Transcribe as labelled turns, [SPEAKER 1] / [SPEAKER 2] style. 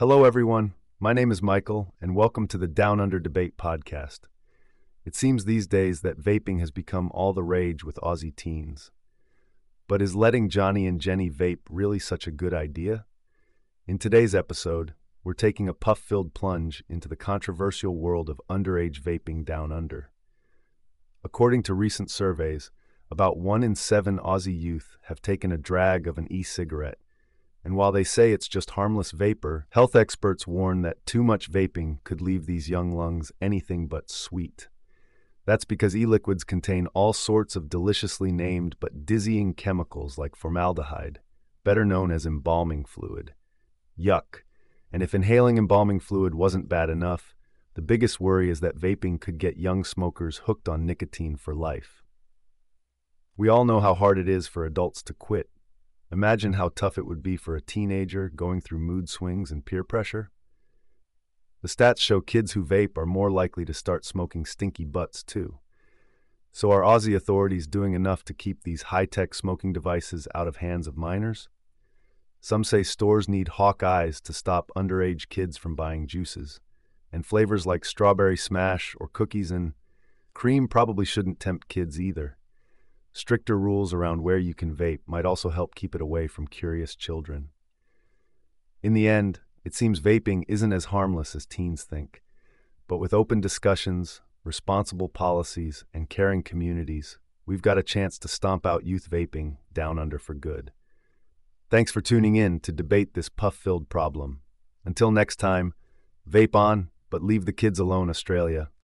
[SPEAKER 1] Hello, everyone. My name is Michael, and welcome to the Down Under Debate podcast. It seems these days that vaping has become all the rage with Aussie teens. But is letting Johnny and Jenny vape really such a good idea? In today's episode, we're taking a puff filled plunge into the controversial world of underage vaping down under. According to recent surveys, about one in seven Aussie youth have taken a drag of an e cigarette and while they say it's just harmless vapor, health experts warn that too much vaping could leave these young lungs anything but sweet. That's because e liquids contain all sorts of deliciously named but dizzying chemicals like formaldehyde, better known as embalming fluid. Yuck. And if inhaling embalming fluid wasn't bad enough, the biggest worry is that vaping could get young smokers hooked on nicotine for life. We all know how hard it is for adults to quit, Imagine how tough it would be for a teenager going through mood swings and peer pressure. The stats show kids who vape are more likely to start smoking stinky butts, too. So, are Aussie authorities doing enough to keep these high tech smoking devices out of hands of minors? Some say stores need hawk eyes to stop underage kids from buying juices, and flavors like strawberry smash or cookies and cream probably shouldn't tempt kids either. Stricter rules around where you can vape might also help keep it away from curious children. In the end, it seems vaping isn't as harmless as teens think. But with open discussions, responsible policies, and caring communities, we've got a chance to stomp out youth vaping down under for good. Thanks for tuning in to debate this puff filled problem. Until next time, vape on, but leave the kids alone, Australia.